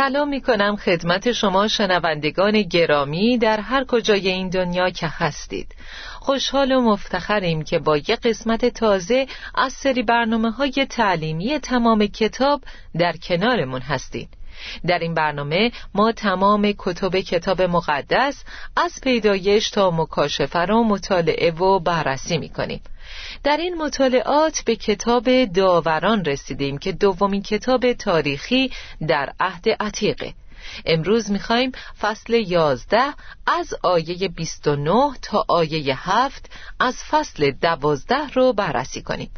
سلام می کنم خدمت شما شنوندگان گرامی در هر کجای این دنیا که هستید. خوشحال و مفتخریم که با یک قسمت تازه از سری برنامه های تعلیمی تمام کتاب در کنارمون هستید. در این برنامه ما تمام کتب کتاب مقدس از پیدایش تا مکاشفه را مطالعه و بررسی می کنیم در این مطالعات به کتاب داوران رسیدیم که دومین کتاب تاریخی در عهد عتیقه. امروز می‌خوایم فصل 11 از آیه 29 تا آیه 7 از فصل 12 رو بررسی کنیم.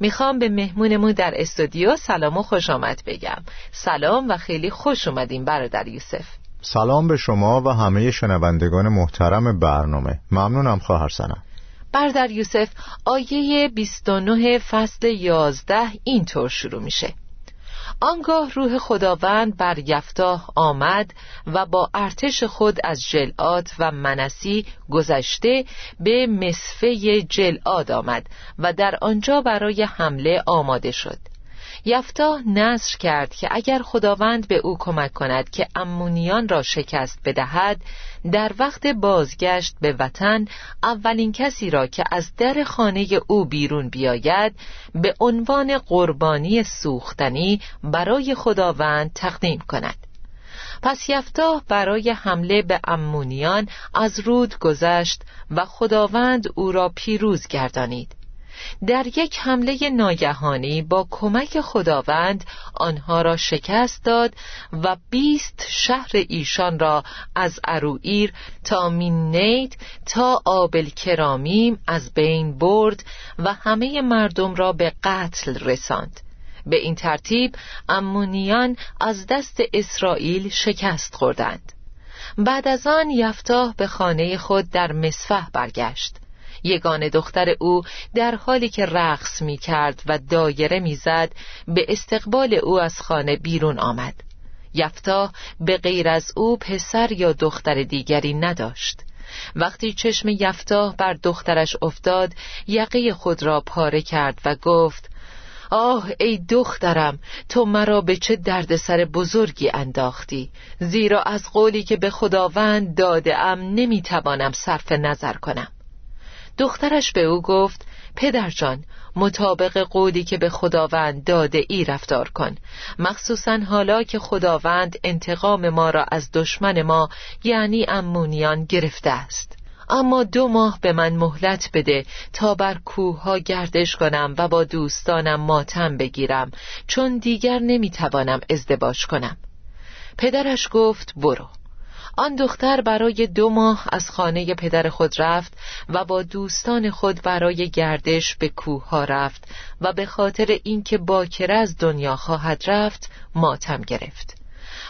می‌خوام به مهمونمون در استودیو سلام و خوش آمد بگم. سلام و خیلی خوش اومدیم برادر یوسف. سلام به شما و همه شنوندگان محترم برنامه. ممنونم خواهر سنم. بردر یوسف آیه 29 فصل 11 اینطور شروع میشه. آنگاه روح خداوند بر یفتاه آمد و با ارتش خود از جلعات و منسی گذشته به مصفه جلعاد آمد و در آنجا برای حمله آماده شد. یفتا نصر کرد که اگر خداوند به او کمک کند که امونیان را شکست بدهد در وقت بازگشت به وطن اولین کسی را که از در خانه او بیرون بیاید به عنوان قربانی سوختنی برای خداوند تقدیم کند. پس یفتاه برای حمله به امونیان از رود گذشت و خداوند او را پیروز گردانید. در یک حمله ناگهانی با کمک خداوند آنها را شکست داد و بیست شهر ایشان را از اروئیر تا مینیت تا آبل کرامیم از بین برد و همه مردم را به قتل رساند. به این ترتیب امونیان از دست اسرائیل شکست خوردند. بعد از آن یفتاه به خانه خود در مصفح برگشت. یگان دختر او در حالی که رقص می کرد و دایره می زد به استقبال او از خانه بیرون آمد. یفتاه به غیر از او پسر یا دختر دیگری نداشت. وقتی چشم یفتاه بر دخترش افتاد یقه خود را پاره کرد و گفت آه ای دخترم تو مرا به چه دردسر بزرگی انداختی. زیرا از قولی که به خداوند داده ام نمی‌توانم صرف نظر کنم. دخترش به او گفت پدرجان مطابق قولی که به خداوند داده ای رفتار کن. مخصوصا حالا که خداوند انتقام ما را از دشمن ما یعنی امونیان گرفته است. اما دو ماه به من مهلت بده تا بر کوه ها گردش کنم و با دوستانم ماتم بگیرم چون دیگر نمی‌توانم ازدواج کنم. پدرش گفت برو. آن دختر برای دو ماه از خانه پدر خود رفت و با دوستان خود برای گردش به کوه ها رفت و به خاطر اینکه باکر از دنیا خواهد رفت ماتم گرفت.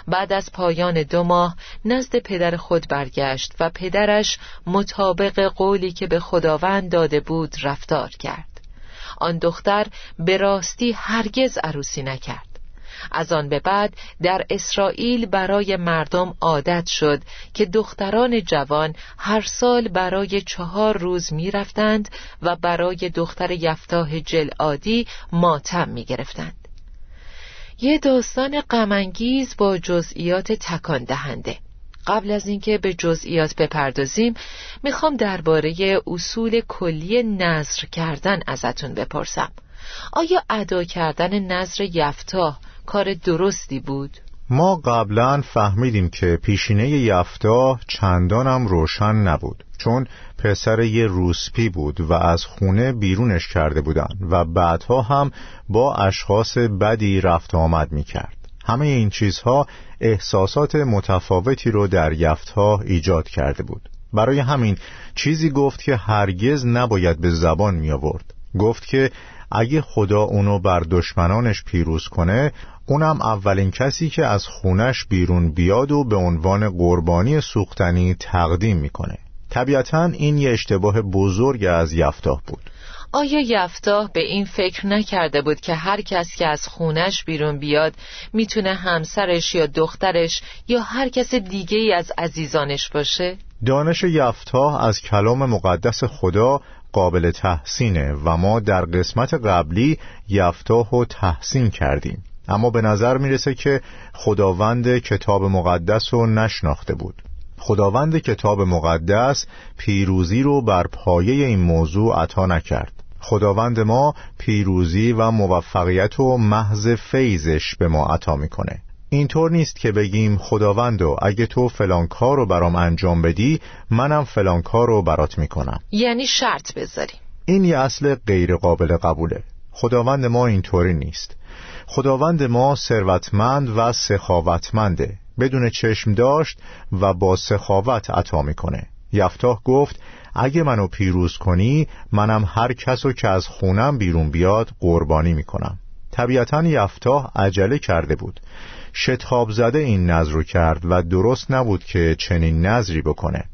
بعد از پایان دو ماه نزد پدر خود برگشت و پدرش مطابق قولی که به خداوند داده بود رفتار کرد. آن دختر به راستی هرگز عروسی نکرد. از آن به بعد در اسرائیل برای مردم عادت شد که دختران جوان هر سال برای چهار روز می رفتند و برای دختر یفتاه جلعادی ماتم می گرفتند. یه داستان غمانگیز با جزئیات تکان دهنده قبل از اینکه به جزئیات بپردازیم می‌خوام درباره اصول کلی نظر کردن ازتون بپرسم آیا ادا کردن نظر یفتاه کار درستی بود؟ ما قبلا فهمیدیم که پیشینه یفتا چندانم روشن نبود چون پسر یه روسپی بود و از خونه بیرونش کرده بودن و بعدها هم با اشخاص بدی رفت آمد می کرد همه این چیزها احساسات متفاوتی رو در یفتها ایجاد کرده بود. برای همین چیزی گفت که هرگز نباید به زبان می آورد گفت که اگه خدا اونو بر دشمنانش پیروز کنه اونم اولین کسی که از خونش بیرون بیاد و به عنوان قربانی سوختنی تقدیم می‌کنه. طبیعتا این یه اشتباه بزرگ از یفتاه بود. آیا یفتاه به این فکر نکرده بود که هر کس که از خونش بیرون بیاد می‌تونه همسرش یا دخترش یا هر کس دیگه ای از عزیزانش باشه؟ دانش یفتاه از کلام مقدس خدا قابل تحسینه و ما در قسمت قبلی یفتاه رو تحسین کردیم. اما به نظر می‌رسه که خداوند کتاب مقدس رو نشناخته بود. خداوند کتاب مقدس پیروزی رو بر پایه این موضوع عطا نکرد. خداوند ما پیروزی و موفقیت و محض فیضش به ما عطا می‌کنه. اینطور نیست که بگیم خداوندو اگه تو فلان کار رو برام انجام بدی منم فلان کار رو برات می‌کنم. یعنی شرط بذاریم این یه اصل غیر قابل قبوله. خداوند ما اینطوری نیست. خداوند ما ثروتمند و سخاوتمنده. بدون چشم داشت و با سخاوت عطا می‌کنه. یفتاح گفت اگه منو پیروز کنی منم هر کسو که از خونم بیرون بیاد قربانی می‌کنم. طبیعتا یفتاح عجله کرده بود. شتاب زده این نظر رو کرد و درست نبود که چنین نظری بکنه.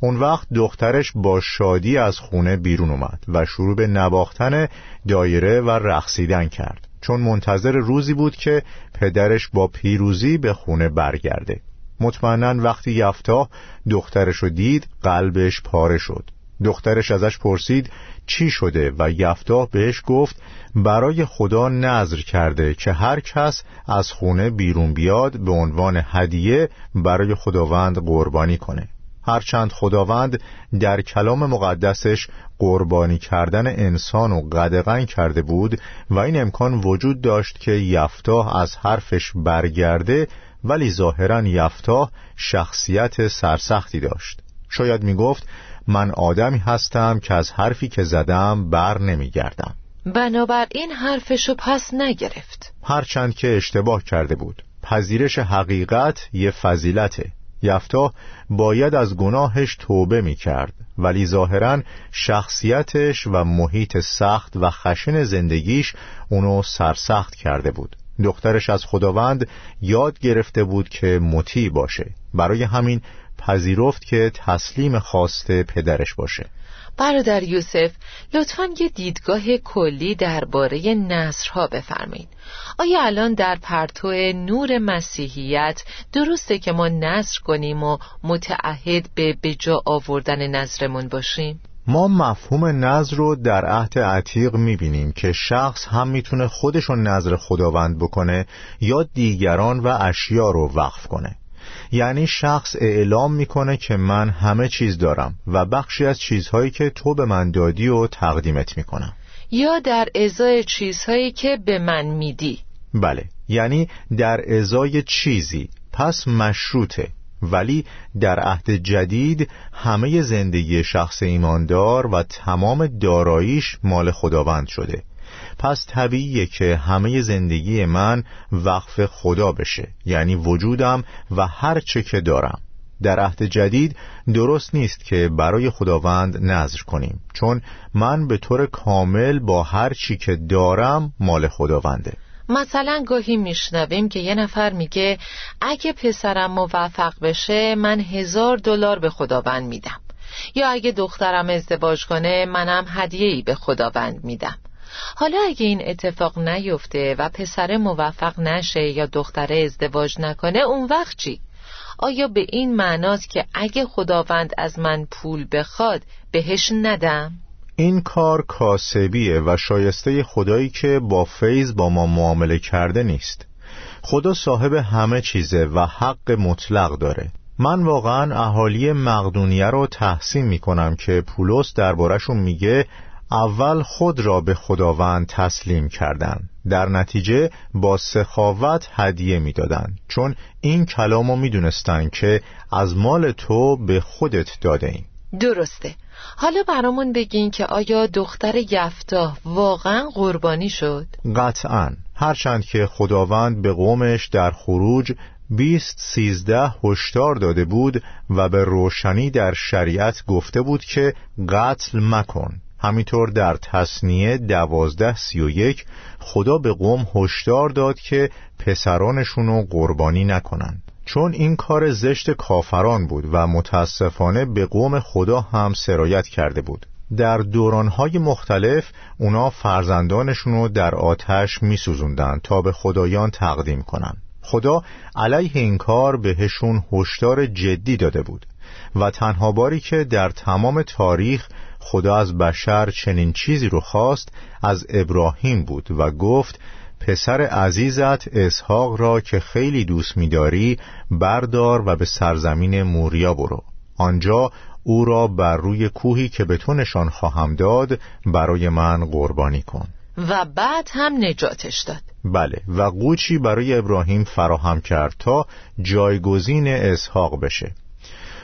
اون وقت دخترش با شادی از خونه بیرون اومد و شروع به نواختن دایره و رقصیدن کرد. چون منتظر روزی بود که پدرش با پیروزی به خونه برگرده. مطمئنا وقتی یفتا دخترش رو دید قلبش پاره شد. دخترش ازش پرسید چی شده و یفتا بهش گفت برای خدا نظر کرده که هر کس از خونه بیرون بیاد به عنوان هدیه برای خداوند قربانی کنه. هرچند خداوند در کلام مقدسش قربانی کردن انسان و قدغن کرده بود و این امکان وجود داشت که یفتاه از حرفش برگرده ولی ظاهرا یفتاه شخصیت سرسختی داشت. شاید می گفت من آدمی هستم که از حرفی که زدم بر نمیگردم. بنابراین حرفشو پس نگرفت. هرچند که اشتباه کرده بود. پذیرش حقیقت یه فضیلته. یفتا باید از گناهش توبه می کرد ولی ظاهرا شخصیتش و محیط سخت و خشن زندگیش اونو سرسخت کرده بود. دخترش از خداوند یاد گرفته بود که مطیع باشه. برای همین پذیرفت که تسلیم خواسته پدرش باشه. برادر یوسف لطفا یه دیدگاه کلی درباره نصرها بفرمایید آیا الان در پرتو نور مسیحیت درسته که ما نصر کنیم و متعهد به بجا آوردن نظرمون باشیم؟ ما مفهوم نظر رو در عهد عتیق می‌بینیم که شخص هم می‌تونه خودشون نظر خداوند بکنه یا دیگران و اشیا رو وقف کنه یعنی شخص اعلام می‌کنه که من همه چیز دارم و بخشی از چیزهایی که تو به من دادی و تقدیمت می‌کنم. یا در ازای چیزهایی که به من میدی. بله یعنی در ازای چیزی. پس مشروطه. ولی در عهد جدید همه زندگی شخص ایماندار و تمام داراییش مال خداوند شده. پس طبیعیه که همه زندگی من وقف خدا بشه. یعنی وجودم و هر چه که دارم. در عهد جدید درست نیست که برای خداوند نظر کنیم. چون من به طور کامل با هر چی که دارم مال خداونده. مثلا گاهی میشنویم که یه نفر میگه اگه پسرم موفق بشه من هزار دلار به خداوند میدم. یا اگه دخترم ازدواج کنه منم هدیه‌ای به خداوند میدم. حالا اگه این اتفاق نیفته و پسر موفق نشه یا دختره ازدواج نکنه اون وقت چی؟ آیا به این معناست که اگه خداوند از من پول بخواد بهش ندم؟ این کار کاسبیه و شایسته خدایی که با فیض با ما معامله کرده نیست خدا صاحب همه چیزه و حق مطلق داره من واقعا اهالی مقدونیه رو تحسین می کنم که پولس دربارشون میگه اول خود را به خداوند تسلیم کردند. در نتیجه با سخاوت هدیه می‌دادند. چون این کلامو می‌دونستند که از مال تو به خودت داده ایم درسته. حالا برامون بگین که آیا دختر یفتا واقعا قربانی شد؟ قطعا. هرچند که خداوند به قومش در خروج بیست سیزده هشدار داده بود و به روشنی در شریعت گفته بود که قتل مکن. همینطور در تصنیه دوازده سی و یک خدا به قوم هشدار داد که پسرانشونو قربانی نکنن چون این کار زشت کافران بود و متاسفانه به قوم خدا هم سرایت کرده بود. در دورانهای مختلف اونا فرزندانشونو در آتش میسوزوندن تا به خدایان تقدیم کنن خدا علیه این کار بهشون هشدار جدی داده بود و تنها باری که در تمام تاریخ خدا از بشر چنین چیزی رو خواست از ابراهیم بود و گفت پسر عزیزت اسحاق را که خیلی دوست می‌داری بردار و به سرزمین موریا برو. آنجا او را بر روی کوهی که به تو نشان خواهم داد برای من قربانی کن. و بعد هم نجاتش داد. بله و قوچی برای ابراهیم فراهم کرد تا جایگزین اسحاق بشه.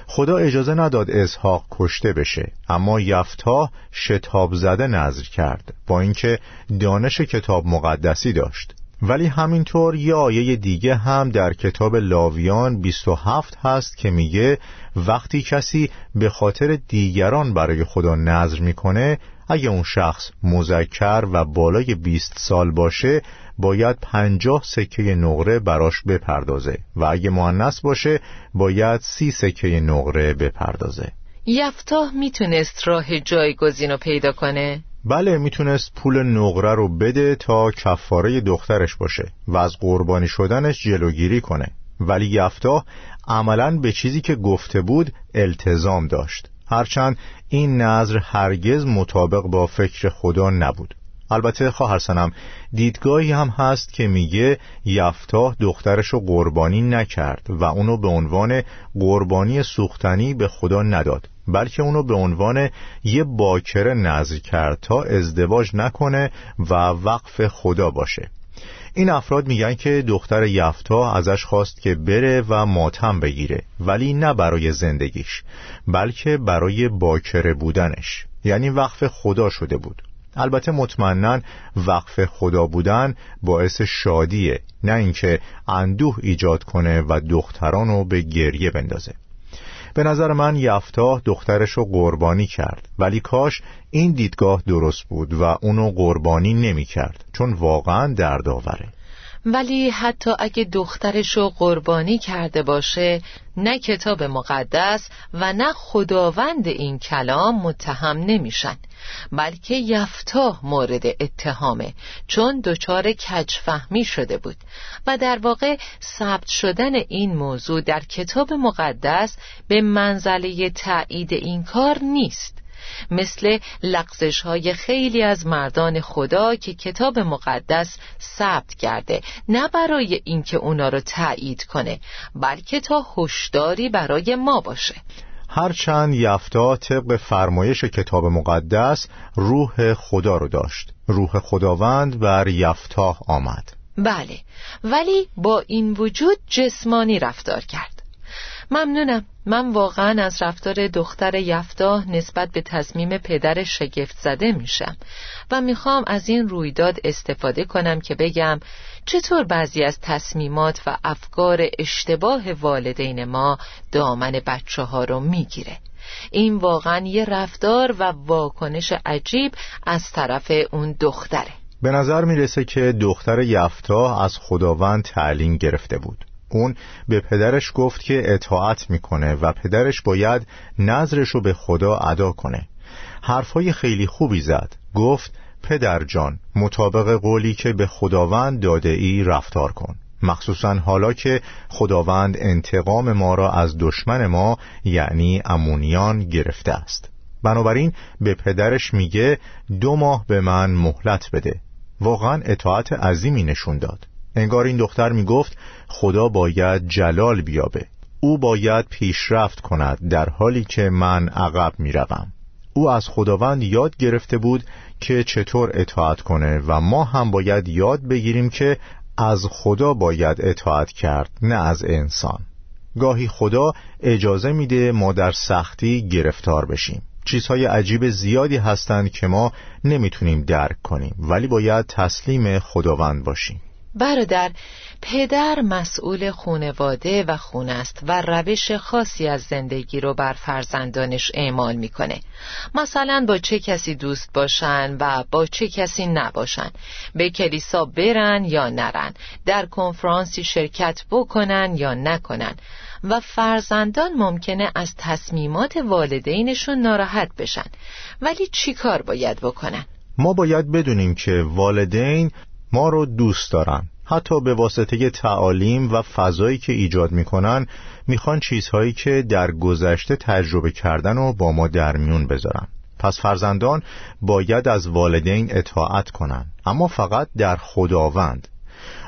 خدا اجازه نداد اسحاق کشته بشه اما یفتا شتاب زده نظر کرد با اینکه دانش کتاب مقدسی داشت. ولی همینطور یه آیه دیگه هم در کتاب لاویان 27 هست که میگه وقتی کسی به خاطر دیگران برای خدا نظر می‌کنه اگه اون شخص مذکر و بالای 20 سال باشه باید پنجاه سکه نقره براش بپردازه و اگه معنس باشه باید سی سکه نقره بپردازه. یفتاه می‌تونست راه جایگزین رو پیدا کنه؟ بله می‌تونست پول نقره رو بده تا کفاره دخترش باشه و از قربانی شدنش جلوگیری کنه. ولی یفتاه عملا به چیزی که گفته بود التزام داشت. هرچند این نظر هرگز مطابق با فکر خدا نبود. البته خواهر سنم دیدگاهی هم هست که میگه یفتاه دخترشو قربانی نکرد و اونو به عنوان قربانی سوختنی به خدا نداد بلکه اونو به عنوان یه باکره نظر کرد تا ازدواج نکنه و وقف خدا باشه. این افراد میگن که دختر یفتا ازش خواست که بره و ماتم بگیره ولی نه برای زندگیش بلکه برای باکره بودنش یعنی وقف خدا شده بود. البته مطمئنا وقف خدا بودن باعث شادیه نه اینکه اندوه ایجاد کنه و دخترانو به گریه بندازه. به نظر من یفتاه دخترشو قربانی کرد ولی کاش این دیدگاه درست بود و اونو قربانی نمی کرد چون واقعا دردآوره. ولی حتی اگه دخترشو قربانی کرده باشه نه کتاب مقدس و نه خداوند این کلام متهم نمیشن بلکه یفتا مورد اتهامه چون دچار کجفهمی شده بود. و در واقع ثبت شدن این موضوع در کتاب مقدس به منزله تایید این کار نیست. مثل لغزش های خیلی از مردان خدا که کتاب مقدس ثبت کرده نه برای اینکه اونا رو تایید کنه بلکه تا هشداری برای ما باشه. هرچند یفتا طبق فرمایش کتاب مقدس روح خدا رو داشت. روح خداوند بر یفتا آمد. بله ولی با این وجود جسمانی رفتار کرد. ممنونم. من واقعا از رفتار دختر یفتاه نسبت به تصمیم پدر شگفت زده میشم و می‌خوام از این رویداد استفاده کنم که بگم چطور بعضی از تصمیمات و افکار اشتباه والدین ما دامن بچه ها رو می‌گیره. این واقعا یه رفتار و واکنش عجیب از طرف اون دختره. به نظر می‌رسه که دختر یفتا از خداوند تعلیم گرفته بود. اون به پدرش گفت که اطاعت می‌کنه و پدرش باید نظرش رو به خدا ادا کنه. حرفای خیلی خوبی زد. گفت پدر جان مطابق قولی که به خداوند داده ای رفتار کن. مخصوصا حالا که خداوند انتقام ما را از دشمن ما یعنی امونیان گرفته است. بنابراین به پدرش میگه دو ماه به من مهلت بده. واقعا اطاعت عظیمی نشون داد. انگار این دختر می‌گفت خدا باید جلال بیابه. او باید پیشرفت کند در حالی که من عقب می‌روم. او از خداوند یاد گرفته بود که چطور اطاعت کنه و ما هم باید یاد بگیریم که از خدا باید اطاعت کرد نه از انسان. گاهی خدا اجازه میده ما در سختی گرفتار بشیم. چیزهای عجیب زیادی هستند که ما نمی‌تونیم درک کنیم ولی باید تسلیم خداوند باشیم. برادر پدر مسئول خونواده و خونه است و روش خاصی از زندگی رو بر فرزندانش اعمال می‌کنه. مثلا با چه کسی دوست باشن و با چه کسی نباشن؟ به کلیسا برن یا نرن؟ در کنفرانسی شرکت بکنن یا نکنن؟ و فرزندان ممکنه از تصمیمات والدینشون ناراحت بشن. ولی چی کار باید بکنن؟ ما باید بدونیم که والدین ما رو دوست دارن. حتی به واسطه تعالیم و فضایی که ایجاد می‌کنن می‌خوان چیزهایی که در گذشته تجربه کردن و با ما در میون بذارن. پس فرزندان باید از والدین اطاعت کنن. اما فقط در خداوند.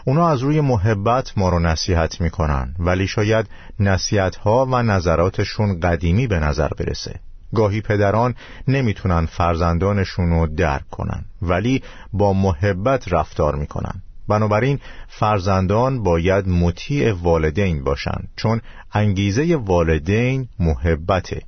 اونا از روی محبت ما رو نصیحت می‌کنن. ولی شاید نصیحت ها و نظراتشون قدیمی به نظر برسه. گاهی پدران نمی‌تونن فرزندانشون رو درک کنن ولی با محبت رفتار می‌کنن. بنابراین فرزندان باید مطیع والدین باشند چون انگیزه والدین محبته.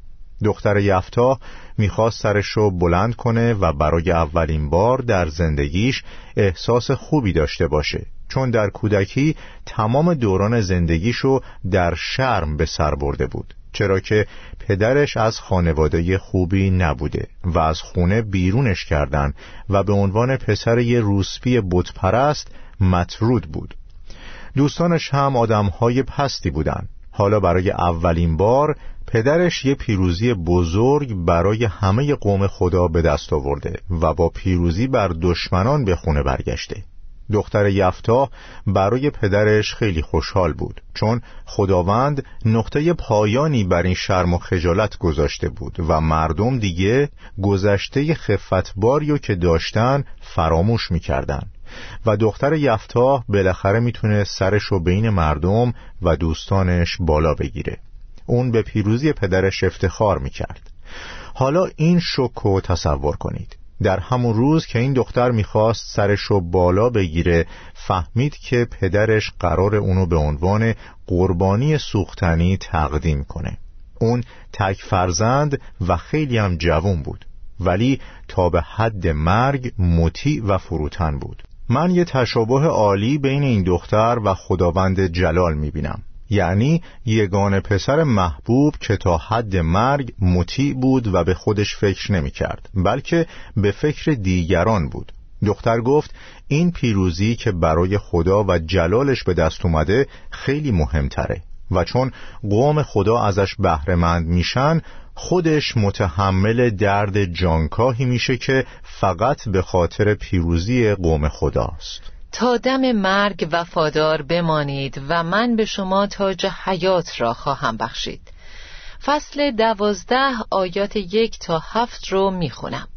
دختر یفتا می‌خواست سرش رو بلند کنه و برای اولین بار در زندگیش احساس خوبی داشته باشه چون در کودکی تمام دوران زندگیشو در شرم به سر برده بود. چرا که پدرش از خانواده خوبی نبوده و از خونه بیرونش کردن و به عنوان پسر یه روسپی بتپرست مطرود بود دوستانش هم آدمهای پستی بودند. حالا برای اولین بار پدرش یه پیروزی بزرگ برای همه قوم خدا به دست آورده و با پیروزی بر دشمنان به خونه برگشته دختر یفتا برای پدرش خیلی خوشحال بود چون خداوند نقطه پایانی بر این شرم و خجالت گذاشته بود و مردم دیگه گذشته خفتباریو که داشتن فراموش می‌کردن. و دختر یفتا بالاخره می‌تونه سرشو بین مردم و دوستانش بالا بگیره. اون به پیروزی پدرش افتخار می‌کرد. حالا این شک تصور کنید. در همون روز که این دختر می‌خواست سرشو بالا بگیره فهمید که پدرش قرار اونو به عنوان قربانی سوختنی تقدیم کنه. اون تک فرزند و خیلی هم جوون بود ولی تا به حد مرگ مطیع و فروتن بود. من یه تشابه عالی بین این دختر و خداوند جلال می‌بینم. یعنی یگان پسر محبوب که تا حد مرگ مطیع بود و به خودش فکر نمی کرد بلکه به فکر دیگران بود. دختر گفت این پیروزی که برای خدا و جلالش به دست اومده خیلی مهمتره و چون قوم خدا ازش بهرهمند میشن خودش متحمل درد جانکاهی میشه که فقط به خاطر پیروزی قوم خداست. تا دم مرگ وفادار بمانید و من به شما تاج حیات را خواهم بخشید. فصل دوازده آیات یک تا هفت رو می‌خونم.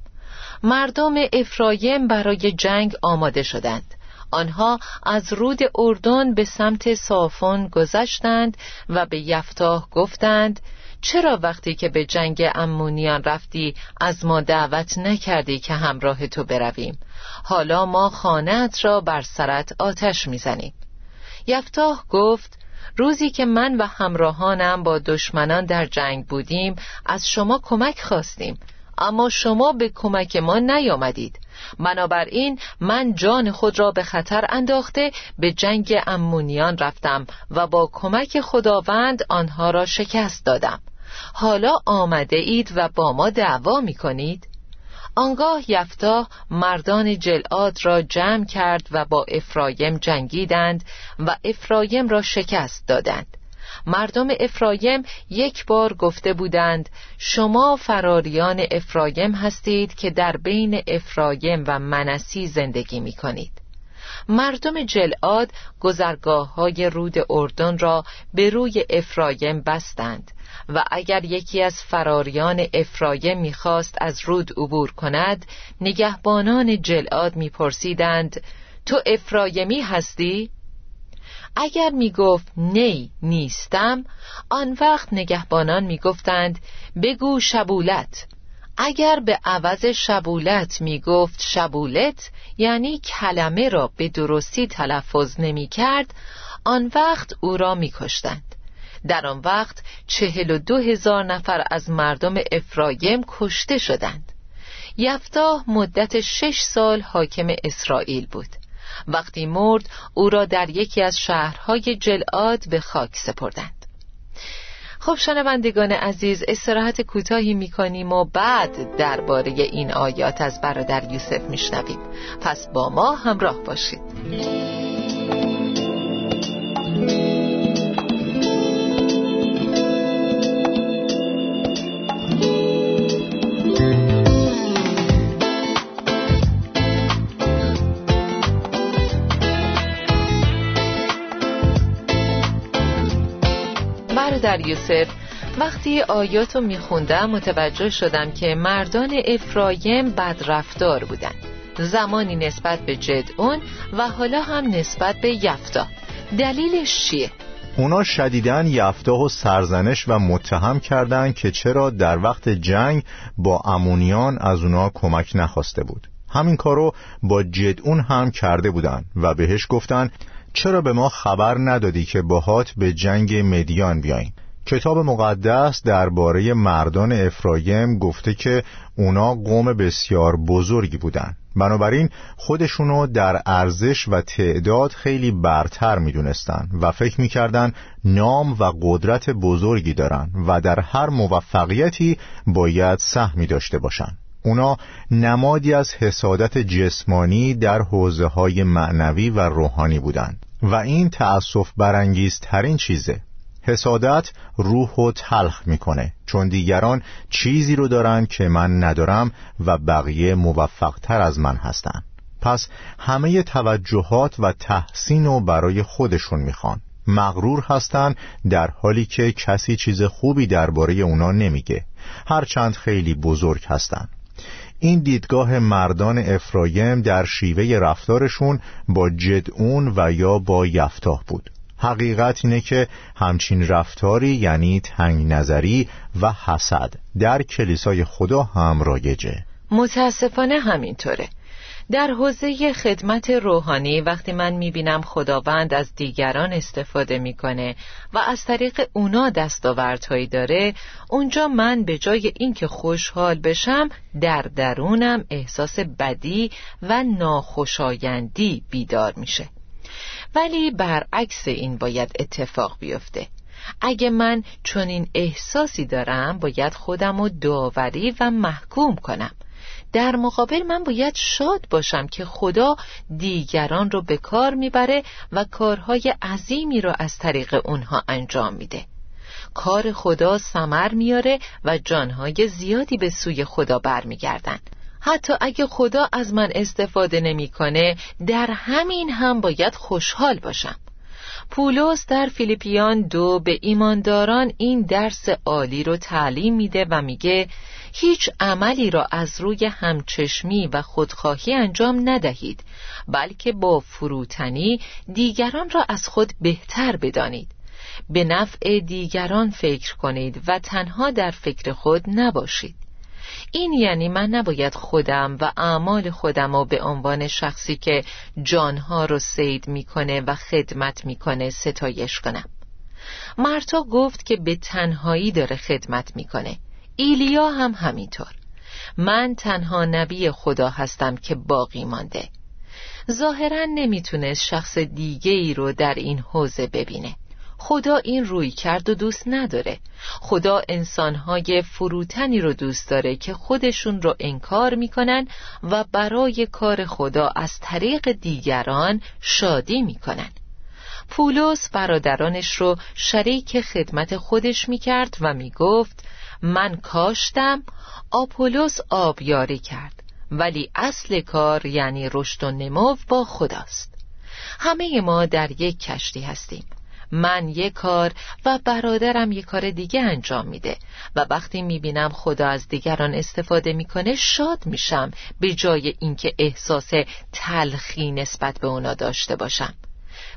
مردم افرایم برای جنگ آماده شدند. آنها از رود اردن به سمت صافون گذشتند و به یفتاه گفتند چرا وقتی که به جنگ امونیان رفتی از ما دعوت نکردی که همراه تو برویم؟ حالا ما خانت را بر سرت آتش می‌زنیم. یفتاه گفت روزی که من و همراهانم با دشمنان در جنگ بودیم از شما کمک خواستیم اما شما به کمک ما نیامدید. بنابراین من جان خود را به خطر انداخته به جنگ امونیان رفتم و با کمک خداوند آنها را شکست دادم. حالا آمده اید و با ما دعوا می کنید؟ آنگاه یفتا مردان جلعاد را جمع کرد و با افرایم جنگیدند و افرایم را شکست دادند. مردم افرایم یک بار گفته بودند شما فراریان افرایم هستید که در بین افرایم و منسی زندگی می کنید مردم جلعاد گذرگاه های رود اردن را به روی افرایم بستند. و اگر یکی از فراریان افرایم می‌خواست از رود عبور کند نگهبانان جلعاد میپرسیدند تو افرایمی هستی؟ اگر می‌گفت نی نیستم آن وقت نگهبانان می‌گفتند بگو شبولت اگر به عوض شبولت می گفت شبولت یعنی کلمه را به درستی تلفظ نمی کرد آن وقت او را می کشتند. در آن وقت چهل و دو هزار نفر از مردم افرایم کشته شدند. یفتاه مدت شش سال حاکم اسرائیل بود. وقتی مرد او را در یکی از شهرهای جلعاد به خاک سپردند. خب شنوندگان عزیز استراحت کوتاهی می‌کنیم و بعد درباره این آیات از برادر یوسف میشنویم. پس با ما همراه باشید. در یوسف. وقتی آیاتو میخوندم متوجه شدم که مردان افرایم بدرفتار بودن. زمانی نسبت به جدعون و حالا هم نسبت به یفتا. دلیلش چیه؟ اونا شدیدن یفتاه و سرزنش و متهم کردند که چرا در وقت جنگ با امونیان از اونا کمک نخواسته بود. همین کارو با جدعون هم کرده بودن و بهش گفتن چرا به ما خبر ندادی که باهات به جنگ مدیان بیاین کتاب مقدس درباره مردان افرایم گفته که اونا قوم بسیار بزرگی بودن. بنابراین خودشونو در ارزش و تعداد خیلی برتر می‌دونستن و فکر می‌کردن نام و قدرت بزرگی دارن و در هر موفقیتی باید سهمی داشته باشن. اونا نمادی از حسادت جسمانی در حوزه های معنوی و روحانی بودند و این تأصف برانگیزترین چیزه. حسادت روح و تلخ می‌کنه چون دیگران چیزی رو دارن که من ندارم و بقیه موفقتر از من هستن. پس همه توجهات و تحسین رو برای خودشون می‌خوان. مغرور هستن در حالی که کسی چیز خوبی درباره اونا نمیگه. هرچند خیلی بزرگ هستن. این دیدگاه مردان افرایم در شیوه رفتارشون با جدعون و یا با یفتاه بود. حقیقت اینه که همچین رفتاری یعنی تنگ نظری و حسد در کلیسای خدا هم رایجه. متاسفانه همینطوره. در حوزه خدمت روحانی وقتی من می‌بینم خداوند از دیگران استفاده می‌کنه و از طریق اونا دستاوردهایی داره اونجا من به جای اینکه خوشحال بشم در درونم احساس بدی و ناخوشایندی بیدار میشه. ولی برعکس این باید اتفاق بیفته. اگه من چنین احساسی دارم باید خودم رو داوری و محکوم کنم. در مقابل من باید شاد باشم که خدا دیگران رو به کار می‌بره و کارهای عظیمی رو از طریق اونها انجام میده. کار خدا سمر میاره و جانهای زیادی به سوی خدا برمیگردن. حتی اگه خدا از من استفاده نمی‌کنه در همین هم باید خوشحال باشم. پولس در فیلیپیان دو به ایمانداران این درس عالی رو تعلیم میده و میگه هیچ عملی را از روی همچشمی و خودخواهی انجام ندهید بلکه با فروتنی دیگران را از خود بهتر بدانید. به نفع دیگران فکر کنید و تنها در فکر خود نباشید. این یعنی من نباید خودم و اعمال خودم رو به عنوان شخصی که جانها رو سید می‌کنه و خدمت می‌کنه ستایش کنم. مرتا گفت که به تنهایی داره خدمت می‌کنه. ایلیا هم همینطور. من تنها نبی خدا هستم که باقی مانده. ظاهرا نمی‌تونست شخص دیگه ای رو در این حوزه ببینه. خدا این روی کرد و دوست نداره. خدا انسانهای فروتنی رو دوست داره که خودشون رو انکار می‌کنن و برای کار خدا از طریق دیگران شادی می‌کنن. پولس برادرانش رو شریک خدمت خودش می‌کرد و می‌گفت من کاشتم آپولوس آبیاری کرد. ولی اصل کار یعنی رشد و نمو با خداست. همه ما در یک کشتی هستیم. من یک کار و برادرم یک کار دیگه انجام میده. و وقتی می‌بینم خدا از دیگران استفاده می‌کنه شاد میشم. به جای اینکه احساس تلخی نسبت به اونا داشته باشم.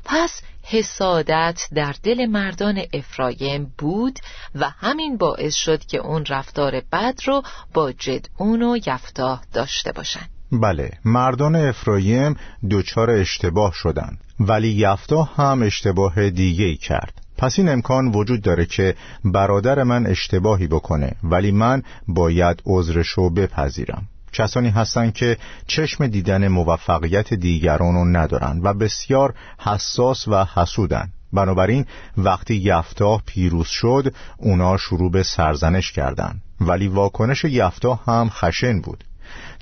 پس حسادت در دل مردان افرایم بود و همین باعث شد که اون رفتار بد رو با جدعون و یفتاه داشته باشند. بله مردان افرایم دچار اشتباه شدند ولی یفتاه هم اشتباه دیگه ای کرد پس این امکان وجود داره که برادر من اشتباهی بکنه ولی من باید عذرشو بپذیرم کسانی هستند که چشم دیدن موفقیت دیگران رو ندارن و بسیار حساس و حسودن بنابراین وقتی یفتاه پیروز شد اونا شروع به سرزنش کردند. ولی واکنش یفتاه هم خشن بود.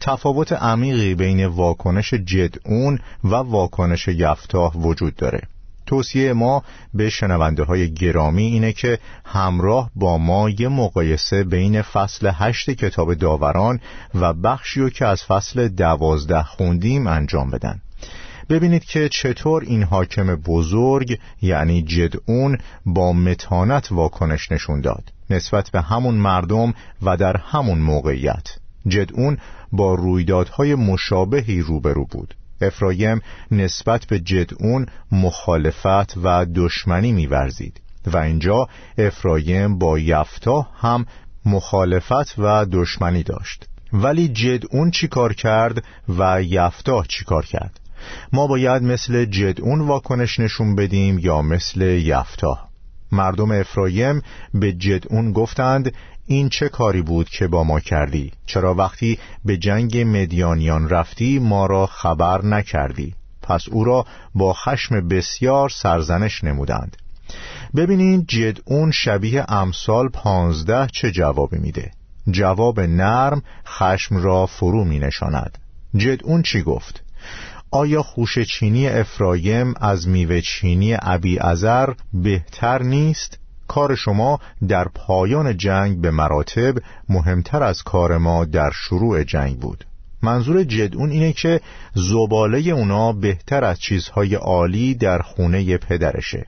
تفاوت عمیقی بین واکنش جدعون و واکنش یفتاه وجود داره. توصیه ما به شنونده های گرامی اینه که همراه با ما یه مقایسه بین فصل هشت کتاب داوران و بخشی که از فصل دوازده خوندیم انجام بدن. ببینید که چطور این حاکم بزرگ یعنی جدعون با متانت واکنش نشون داد نسبت به همون مردم و در همون موقعیت. جدعون با رویدادهای مشابهی روبرو بود. افرایم نسبت به جدعون مخالفت و دشمنی میورزید و اینجا افرایم با یفتا هم مخالفت و دشمنی داشت. ولی جدعون چی کار کرد و یفتا چی کار کرد؟ ما باید مثل جدعون واکنش نشون بدیم یا مثل یفتا؟ مردم افرایم به جدعون گفتند این چه کاری بود که با ما کردی؟ چرا وقتی به جنگ مدیانیان رفتی ما را خبر نکردی؟ پس او را با خشم بسیار سرزنش نمودند. ببینید جدعون شبیه امثال پانزده چه جوابی میده. جواب نرم خشم را فرو می نشاند. جدعون چی گفت؟ آیا خوش چینی افرایم از میوه چینی ابی ازر بهتر نیست؟ کار شما در پایان جنگ به مراتب مهمتر از کار ما در شروع جنگ بود. منظور جدون اینه که زباله اونا بهتر از چیزهای عالی در خونه پدرشه.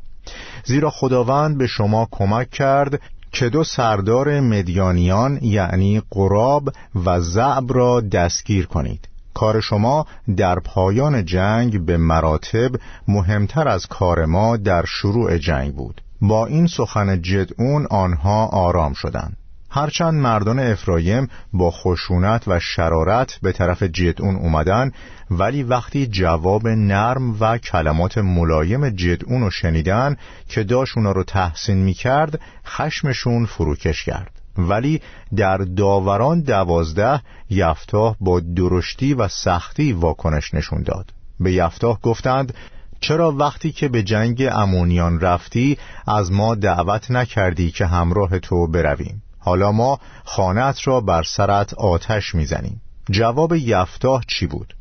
زیرا خداوند به شما کمک کرد که دو سردار مدیانیان یعنی قراب و زعب را دستگیر کنید. کار شما در پایان جنگ به مراتب مهمتر از کار ما در شروع جنگ بود. با این سخن جدعون آنها آرام شدند. هرچند مردان افرایم با خشونت و شرارت به طرف جدعون اومدن ولی وقتی جواب نرم و کلمات ملایم جدعون رو شنیدن که داشت اونا رو تحسین می کرد خشمشون فروکش کرد. ولی در داوران دوازده یفتاه با درشتی و سختی واکنش نشون داد. به یفتاه گفتند چرا وقتی که به جنگ امونیان رفتی از ما دعوت نکردی که همراه تو برویم؟ حالا ما خانت را بر سرت آتش می‌زنیم. جواب یفتاه چی بود؟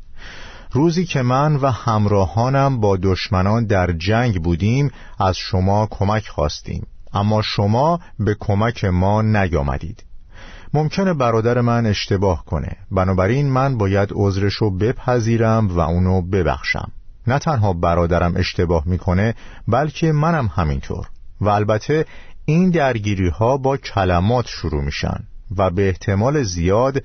روزی که من و همراهانم با دشمنان در جنگ بودیم از شما کمک خواستیم. اما شما به کمک ما نیامدید. ممکنه برادر من اشتباه کنه. بنابراین من باید عذرشو بپذیرم و اونو ببخشم. نه تنها برادرم اشتباه می‌کنه بلکه منم همینطور. و البته این درگیری ها با کلمات شروع میشن و به احتمال زیاد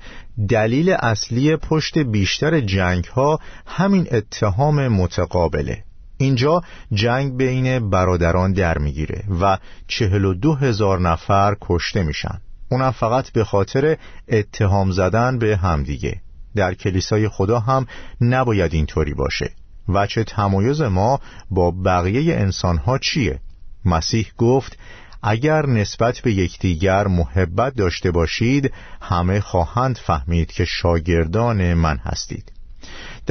دلیل اصلی پشت بیشتر جنگ ها همین اتهام متقابله. اینجا جنگ بین برادران در می‌گیره و چهل و دو هزار نفر کشته میشن. اونم فقط به خاطر اتهام زدن به همدیگه. در کلیسای خدا هم نباید اینطوری باشه. وچه تمایز ما با بقیه انسانها چیه؟ مسیح گفت اگر نسبت به یکدیگر محبت داشته باشید همه خواهند فهمید که شاگردان من هستید.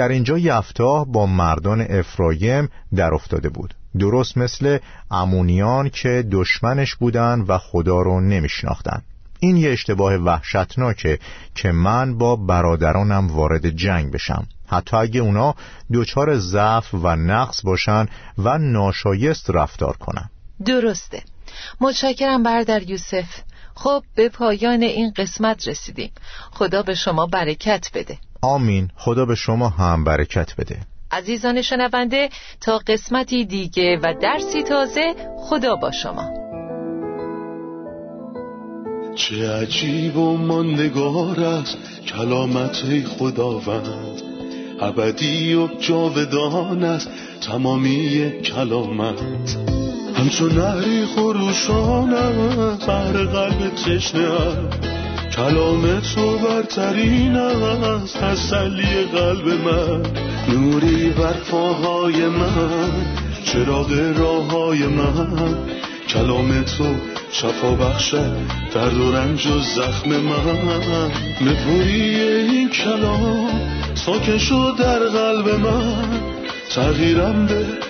در اینجا یفتاه با مردان افرایم در افتاده بود. درست مثل امونیان که دشمنش بودن و خدا رو نمیشناختن. این یه اشتباه وحشتناکه که من با برادرانم وارد جنگ بشم. حتی اگه اونا دچار ضعف و نقص باشن و ناشایست رفتار کنن. درسته. متشکرم بردر یوسف. خب به پایان این قسمت رسیدیم. خدا به شما برکت بده. آمین. خدا به شما هم برکت بده. عزیزان شنونده تا قسمتی دیگه و درسی تازه خدا با شما. چه عجیب و ماندگار است کلامت خداوند. ابدی و جاودان است تمامی کلامت. همچون نهری خروشان بر قلب تشنه کلام تو برترین است تسلی قلب من. نوری بر پاهای من چراغ راه های من. کلام تو شفا بخشد درد و رنج و زخم من. نپوری این کلام ساکن شد در قلب من. تغییرم به